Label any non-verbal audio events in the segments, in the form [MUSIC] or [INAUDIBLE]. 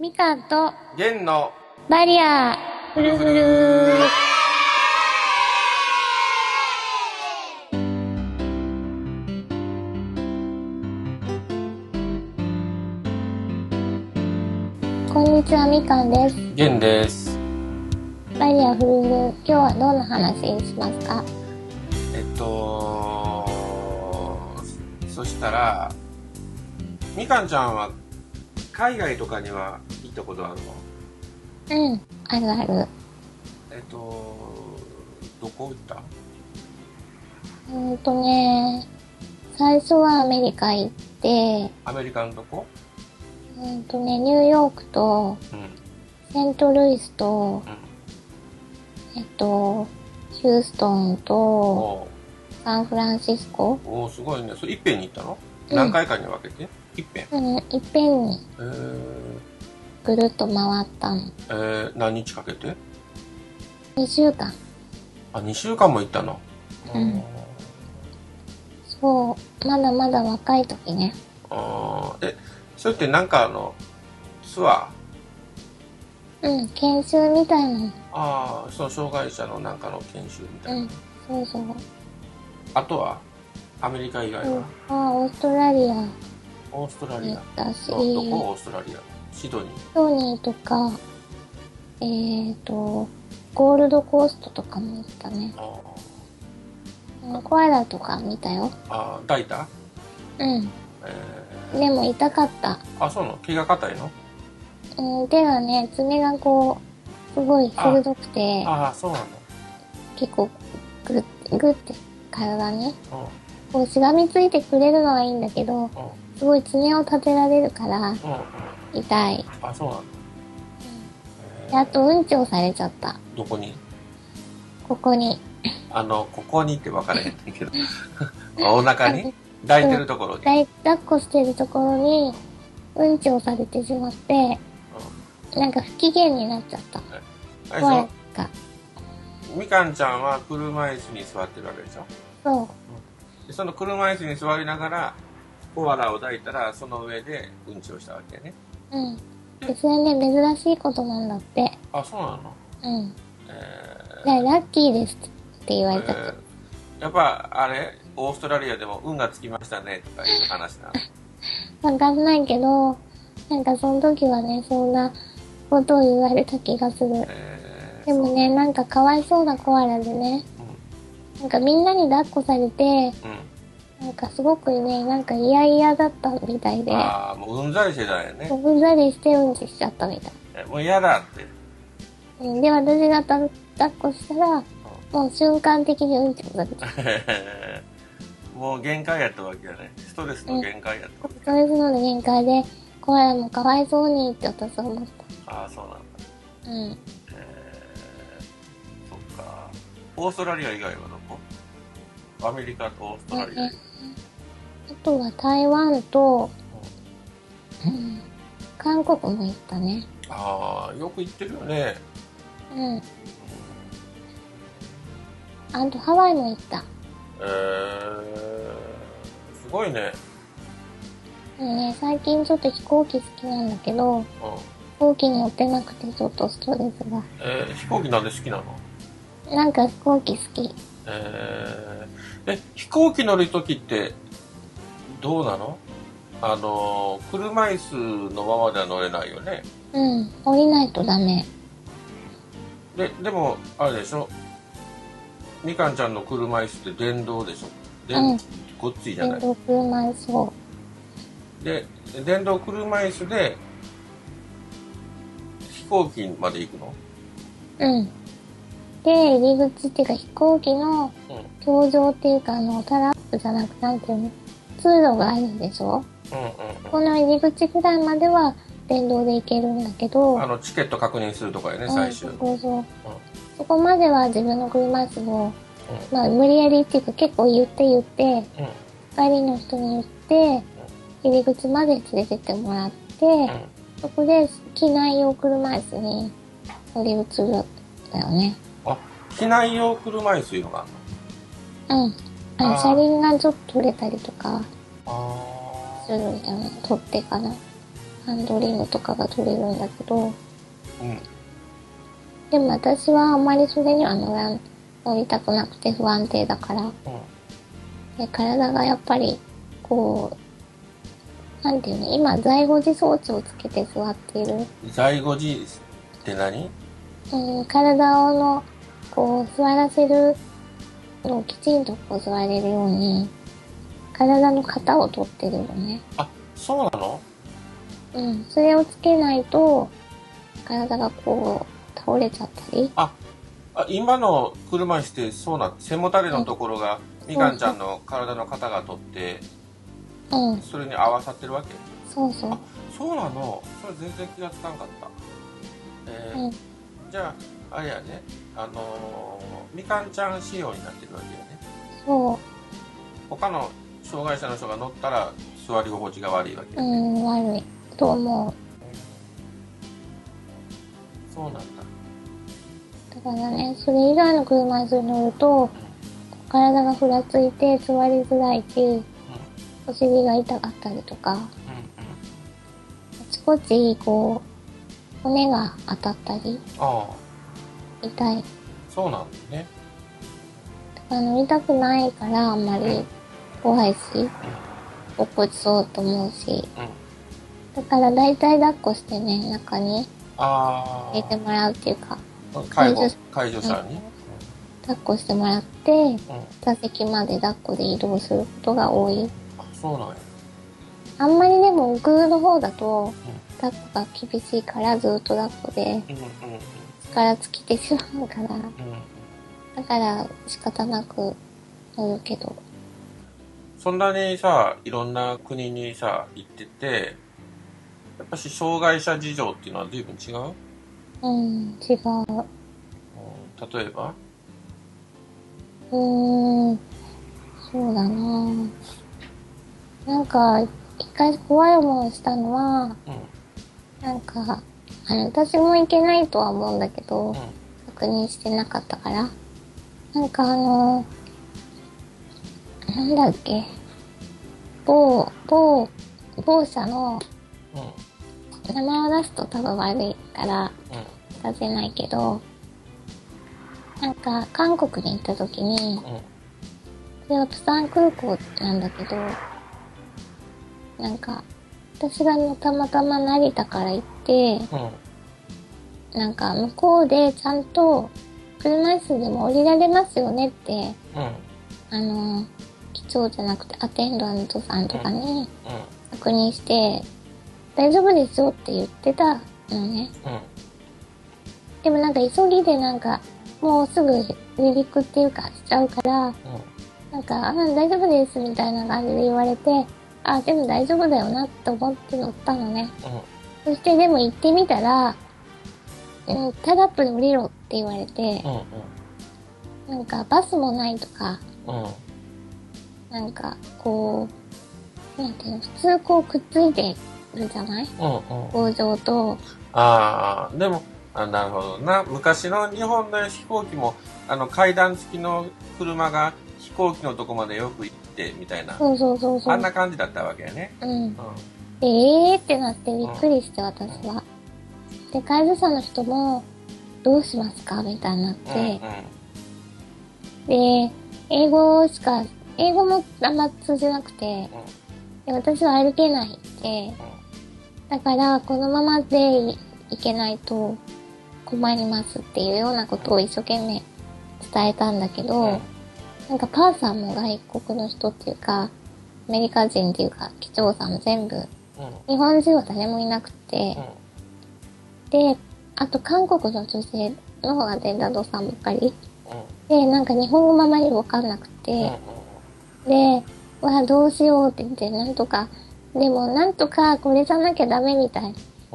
みかんと弦のバリア。フルフルこんにちはみかんです。弦です。バリアフルフル今日はどんな話にしますか？えっとそしたらみかんちゃんは海外とかには行ったことあるのうんあるある。えっとどこ行った？うーんとね最初はアメリカ行って。アメリカのとこ？うーんとねニューヨークとうん。セントルイスとうん。えっとヒューストンとおサンフランシスコ。ーおーすごいね。それいっぺんに行ったの、うん。何回かに分けて？いっぺん？うん、いっぺんに。えー、ぐるっと回ったの。えー、何日かけて？2週間。あ2週間も行ったの？うん。そう、まだまだ若い時ね。あー。えそれってなんかあのツアー？うん、研修みたいな。の。ああその障害者のなんかの研修みたいな、うん、そうそう。あとは？アメリカ以外うん。は、あオーストラリア。オーストラリア。行ったし、どどこ？オーストラリアシドニー。ソニーとか、えーと、ゴールドコーストとかも行ったね。コアラとか見たよ。ーあー抱いたうん。えでも痛かった。ー、あそうなの？毛が硬いの？うん、手がね、爪がこう、すごい鋭くて、ああそうなの？結構グッ、グッて体に、うん。こうしがみついてくれるのはいいんだけど、うん。すごい爪を立てられるからうん痛い。あそうなの、えで、あとうんちをされちゃった。どこに？ここに。あのここにって分からへんねんけど [LAUGHS] お腹に？抱いてるところに、だい抱っこしてるところに、うんちをされてしまって、なんか不機嫌になっちゃった。あれでし声ょが。みかんちゃんは車椅子に座ってるわけでしょ？そう。でその車椅子に座りながらコアラを抱いたらその上でうんちをしたわけねうん。で、それね、珍しいことなんだって。あそうなの？うん。えで、ラッキーですって言わーれた。えーやっぱあれ？オーストラリアでも運がつきましたねとかいう話なの？[LAUGHS] わかんないけど、なんかその時はね、そんなことを言われた気がする。えーでもね、なんかかわいそうなコアラでね、なんかみんなに抱っこされて、うん、なんかすごくね、なんか嫌々だったみたいで、ああもううんざりしてたんやね。うんざりしてうんちしちゃったみたい。えもう嫌だって。うんで、私が抱抱っこしたら、もう瞬間的にうんちをされた。[LAUGHS] もう限界やったわけやね。ストレスの限界やった。わけ、それの限界で、コアラもかわいそうにって私は思っああそうなんだ。た。うん。えー、そっか。オーストラリア以外はどこアメリカとオーストラリア以外あとは台湾と、うん、韓国も行ったね。ああよく行ってるよねうん。あとハワイも行った。えー、すごいねね、最近ちょっと飛行機好きなんだけど、うん飛行機に乗ってなくてちょっとストレスが。えー、飛行機なんで好きなの？なんか飛行機好き。えー、え飛行機乗る時ってどうなの？あの車椅子のままでは乗れないよねうん。降りないとダメ。ででもあれでしょ？みかんちゃんの車椅子って電動でしょ？電、うんごっついじゃない？電動車椅子を。で電動車椅子で飛行機まで行くの？うん。で、入り口っていうか飛行機のうん搭乗っていうかあの、タラップじゃなくてなんていうの？通路があるんでしょ？うんうんこの入り口ぐらいまでは電動で行けるんだけど、うんあのチケット確認するとかやね最終。うんそう。そう。そこまでは自分の車椅子を、まあ無理やりっていうか結構言って言って、うん。うん係の人に言って、入り口まで連れてってもらって、うん。そこで機内用車椅子に乗り移るんだよね。あ機内用車椅子いうのがあるの？うん。あの車輪がちょっと取れたりとかあするんだよね。取ってかな。ハンドリングとかが取れるんだけど、うん。でも私はあんまりそれには乗らん、乗りたくなくて不安定だから、うん。で体がやっぱり、こう、なんていうの、今、在護時装置をつけて座っている。在護時って何？うん、体をの、こう、座らせるのをきちんとこう座れるように、体の型を取ってるのね。あ、そうなの？うん、それをつけないと、体がこう、倒れちゃったり。あ、あ今の車椅子ってそうなん背もたれのところが、みかんちゃんの体の型が取って、うん、それに合わさってるわけ？そうそうあ。そうなの？それ全然気がつかんかった。えーうん、じゃあ、あれやね、あのーみかんちゃん仕様になってるわけよね。そ他の障害者の人が乗ったら座り心地が悪いわけう。うよね。ん、悪い。と思う。そうなんだ。だからね、それ以外の車椅子に乗ると、体がふらついて座りづらいし、お尻が痛かったりとか、うん。うんあちこち、こう、骨が当たったり、ああ、痛い。そうなんだね。だから乗りたくないから、あんまり怖いし、落っこちそうと思うし、うん。だから大体抱っこしてね、中にあ入れてもらうっていうか、あ、介助、介助者に？抱っこしてもらって、うん。座席まで抱っこで移動することが多い。あ、そうなんや。あんまりでも奥の方だと、抱っこが厳しいからずっと抱っこでうん。うん。うん。力尽きてしまうから、うん。だから仕方なく乗るけど。そんなにさ、いろんな国にさ、行ってて、やっぱし障害者事情っていうのは随分違う、うん、違う。うん、例えば？うーん、そうだななんか、一回怖い思いをしたのは、うん。なんか、あの、私もいけないとは思うんだけど、うん。確認してなかったから。なんかあの、なんだっけ、某、某、某社のうん。名前を出すと多分悪いからうん。出せないけど、なんか韓国に行った時に、うん。それはプサン空港なんだけど、なんか、私がたまたま成田から行って、うん。なんか向こうでちゃんと車椅子でも降りられますよねって、うん。あの、機長じゃなくてアテンダントさんとかにうん。確認して、大丈夫ですよって言ってたのね。うん。でもなんか急ぎでなんか、もうすぐ離陸っていうかしちゃうから、なんか、あ、大丈夫ですみたいな感じで言われて、あ、でも大丈夫だよなって思って乗ったのね。うん。そしてでも行ってみたら、うん、タラップで降りろって言われて、うん。なんかバスもないとか、うん。うん。なんかこう、なんていうの、普通こうくっついてるじゃない？うん。うん。工場と、ああ、でも、あなるほどな。昔の日本の飛行機も、あの、階段付きの車が飛行機のとこまでよく行って、みたいな。そうそうそうそう。あんな感じだったわけやね。うん。うん。で、えーってなってびっくりして、私は。で、介助者の人も、どうしますかみたいになっうん。て、で、英語しか、英語もあんま通じなくて、で私は歩けないって、だからこのままでいいけないと困りますっていうようなことを一生懸命伝えたんだけど、うん。うん。なんかパーさんも外国の人っていうか、アメリカ人っていうか、機長さんも全部、うん。日本人は誰もいなくて、で、あと韓国の女性のアテンダントさんばっかり。で、なんか日本語もあまりわかんなくて、で、わあ、どうしようって言って、なんとか、でもなんとかこれじゃなきゃダメみたい。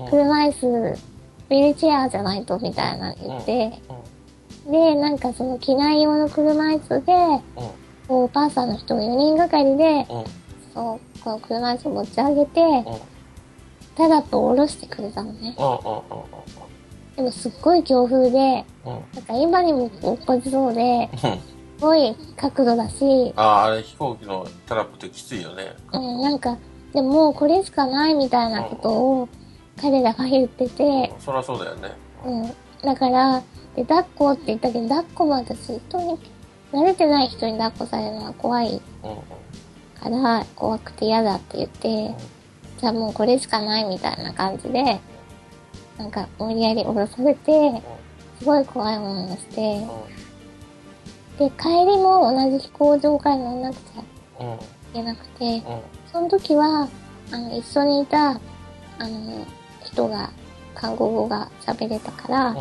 車椅子、ウィルチェアじゃないとみたいな言って、で、なんかその機内用の車椅子で、こう、パーサーの人が4人がかりで、そう、この車椅子を持ち上げて、タラップを下ろしてくれたのね。でもすっごい強風で、なんか今にも落っこちそうで、すごい角度だし、ああ、あれ飛行機のタラップってきついよね。うん、なんか、でももうこれしかないみたいなことを彼らが言ってて、そりゃそうだよね。うん。だから、で、抱っこって言ったけど、抱っこも私、人に、慣れてない人に抱っこされるのは怖い。から、怖くて嫌だって言って、じゃあもうこれしかないみたいな感じで、なんか無理やり降ろされて、すごい怖いものをして、で、帰りも同じ飛行場から乗んなくちゃ。いけなくて、その時は、あの、一緒にいた、あの、人が、韓国語が喋れたから、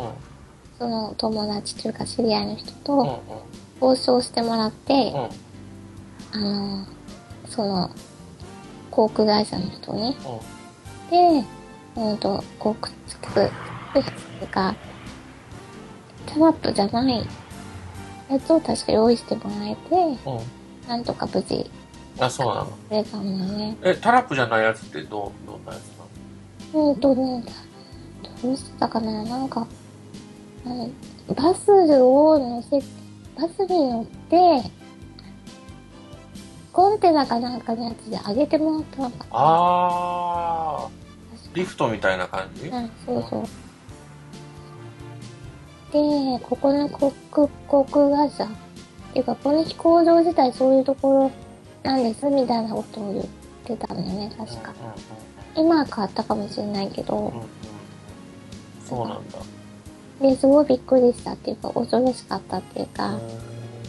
その友達というか知り合いの人うん。と交渉してもらって、うん。あの、その、航空会社の人に、うん。で、うんと、こう、くっつく、くっつくか、タラップじゃないやつを確か用意してもらえて、うん。なんとか無事、あ、そうなの。くれたんだよね。え、タラップじゃないやつってどう、どんなやつなの？うんとね、どうしてたかな？なんか、バスを乗せ、バスに乗って、コンテナかなんかのやつで上げてもらったのかなあー、リフトみたいな感じ？うん、そうそう。で、ここの航空航空会社、っていうか、この飛行場自体そういうところなんです、みたいなことを言ってたんだよね、確か。今は変わったかもしれないけどうん。うん。そうなんだ。で、すごいびっくりしたっていうか、恐ろしかったっていうか、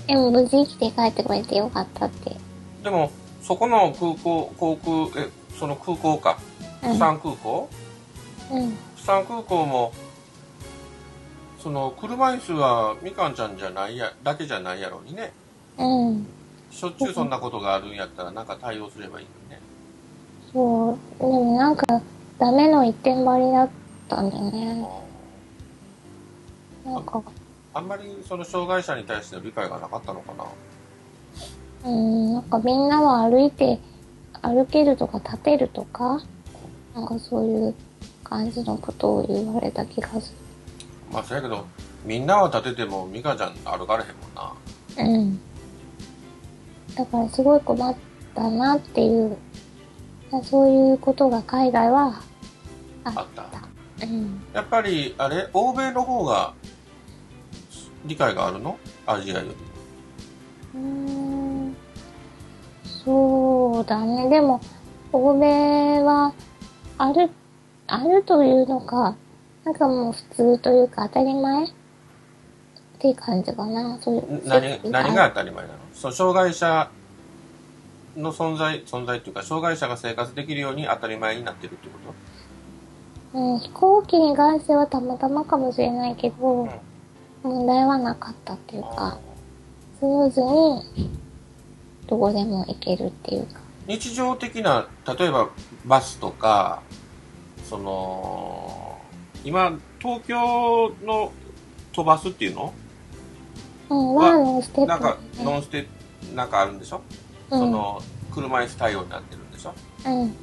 でも無事生きて帰ってこれてよかったって。でも、そこの空港、航空、え、その空港か。うん釜山空港？うん。釜山空港も、その、車椅子はみかんちゃんじゃないや、だけじゃないやろうにね。うん。しょっちゅうそんなことがあるんやったら、なんか対応すればいいのにね。そう。でもなんか、ダメの一点張りだったんだよね。なんか、あんまりその障害者に対しての理解がなかったのかな？うん、なんかみんなは歩いて、歩けるとか立てるとか、なんかそういう感じのことを言われた気がすまあ、そやけど、みんなは立てても、みかちゃん歩かれへんもんな。る。うん。だからすごい困ったなっていう、そういうことが海外はああっ。た。うん。やっぱり、あれ？欧米の方が、理解があるの？アジアより。うーんそうだね。でも、欧米は、ある、あるというのか、なんかもう普通というか当たり前っていう感じかな。そういう。何、何が当たり前なの？そう、障害者の存在、存在っていうか、障害者が生活できるように当たり前になってるってこと？うん、飛行機に関してはたまたまかもしれないけど、問題はなかったっていうか、スムーズにどこでも行けるっていうか。日常的な、例えばバスとか、その、今、東京の飛ばすっていうの？うん、はワーのステップ、なんか、ノンステ、なんかあるんでしょ、うん。その、車椅子対応になってるんでしょ？うん、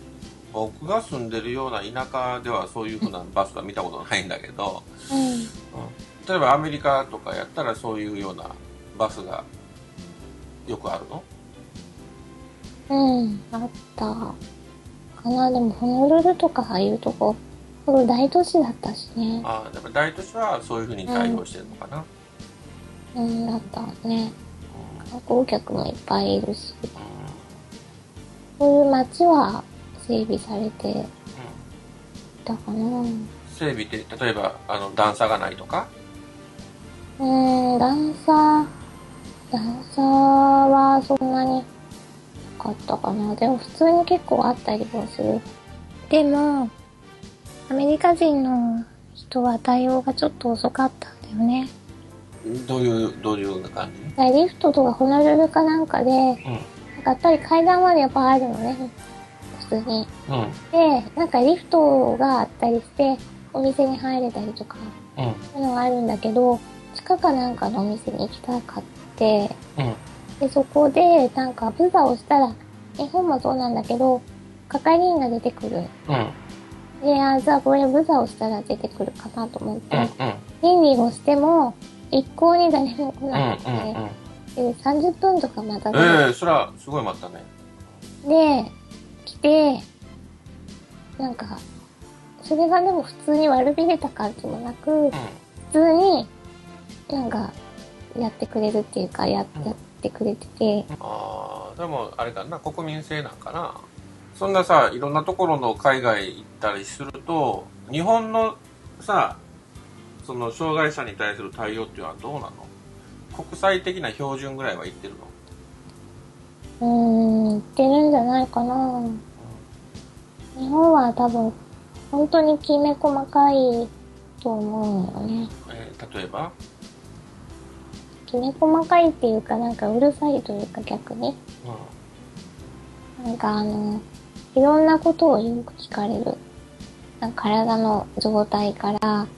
僕が住んでるような田舎ではそういう風なバスは見たことないんだけど、うん。例えばアメリカとかやったらそういうようなバスがよくあるの？うん、あった。かな、でもホノルルとかああいうとこ、大都市だったしね。ああ、でも大都市はそういう風に対応してるのかな。うん、だったね。うん観光客もいっぱいいるし、うんそういう街は整備されてうんたかな。整備って例えばあの段差がないとか？うーん、段差、段差はそんなになかったかな。でも普通に結構あったりもする。でも、アメリカ人の人は対応がちょっと遅かったんだよね。どういうどういうような感じリフトとかホノルルかなんかで、なんかやっぱり階段までやっぱあるのね。普通に。うんうんで、なんかリフトがあったりして、お店に入れたりとか、うんそういうのがあるんだけど、地下かなんかのお店に行きたかって、うん。で、そこで、なんか、ブザをしたら、日本もそうなんだけど、係員が出てくる。うん。で、あ、じゃあこれブザをしたら出てくるかなと思って、うんうん。倫理をしても、一向に誰も来うんうんなくて、うんで、30分とか待たえさえそれはすごい待ったね。で、来て、なんか、それがでも普通に悪びれた感じもなく、うん。普通に、なんか、やってくれるっていうか、や、うんやってくれてて、ああ、でもあれだな、国民性なんかな。そんなさ、いろんなところの海外行ったりすると、日本のさ、その障害者に対する対応っていうのはどうなの？国際的な標準ぐらいは言ってるの？うーん、言ってるんじゃないかな。日本は多分、本当にきめ細かいと思うのよね。えー例えば？きめ細かいっていうか、なんかうるさいというか逆に。うなんかあの、いろんなことをよく聞かれる。なんか体の状態から、ん。うん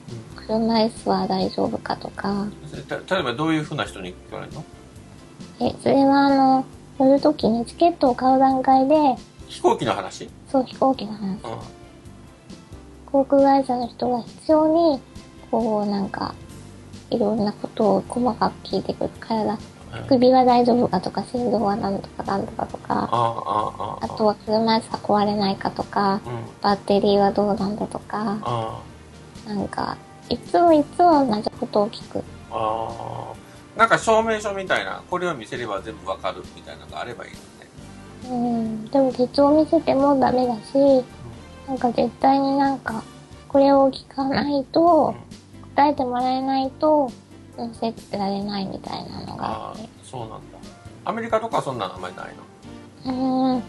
車椅子は大丈夫かとか、た例えばどういうふうな人に聞かれるの？え、それはあの、乗るときにチケットを買う段階で、飛行機の話？そう飛行機の話。うん。航空会社の人が必要に、こうなんか、いろんなことを細かく聞いてくる。体、首は大丈夫かとか、心臓は何とか何とかとか、ああ、ああ、あとは車椅子が壊れないかとか、うん。バッテリーはどうなんだとか、あなんか、いつもいつも同じことを聞く。あ、あんか証明書みたいな、これを見せれば全部わかるみたいなのがあればいいのね。うん。でも手帳見せてもダメだし、なんか絶対になんか、これを聞かないと、答えてもらえないと、乗せてられないみたいなのがあって。、そうなんだ。アメリカとかはそんなのあんまりないの？うーん。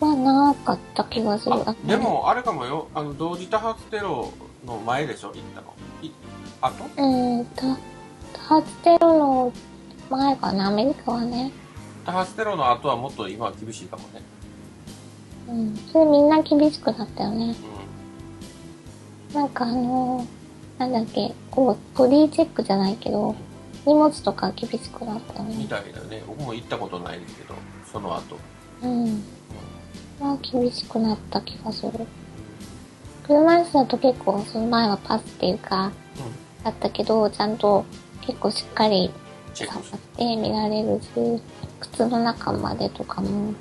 まあ、なかった気がする。あで、もあれかもよあの同時多発テロの前でしょ？行ったの？いあとうーん、た、多発テロの前かな、アメリカはね。多発テロの後はもっと今は厳しいかもねうん。それみんな厳しくなったよね。うなんかあのー、なんだっけ、こう、ボディチェックじゃないけど、荷物とか厳しくなったよんみね。たいだね僕も行ったことないですけどその後うん。まあ、厳しくなった気がする。車椅子だと結構、その前はパスっていうか、うんだったけど、ちゃんと結構しっかり触って見られるし、靴の中までとかも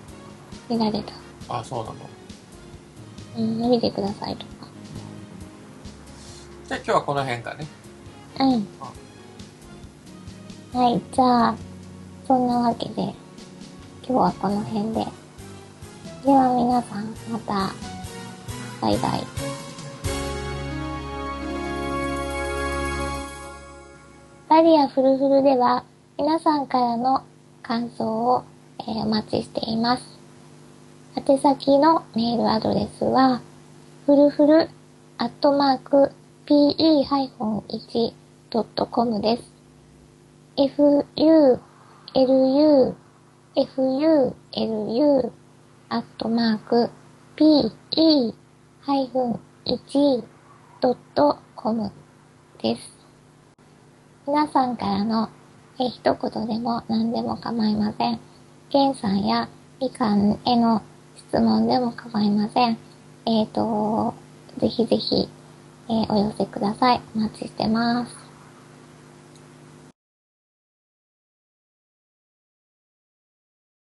見られた。あそうなのうん、見てくださいとか。じゃあ今日はこの辺かねうん。はい、じゃあ、そんなわけで、今日はこの辺で。では皆さん、また、バイバイ。バリアフルフルでは、皆さんからの感想を、えーお待ちしています。宛先のメールアドレスは、フルフルアットマーク pe-1.com です。fu, lu, fu, lu アットマーク pe-1.com です。皆さんからのえ一言でも何でも構いません。ケンさんやみかんへの質問でも構いません。えっ、と、ぜひぜひ、えーお寄せください。お待ちしてます。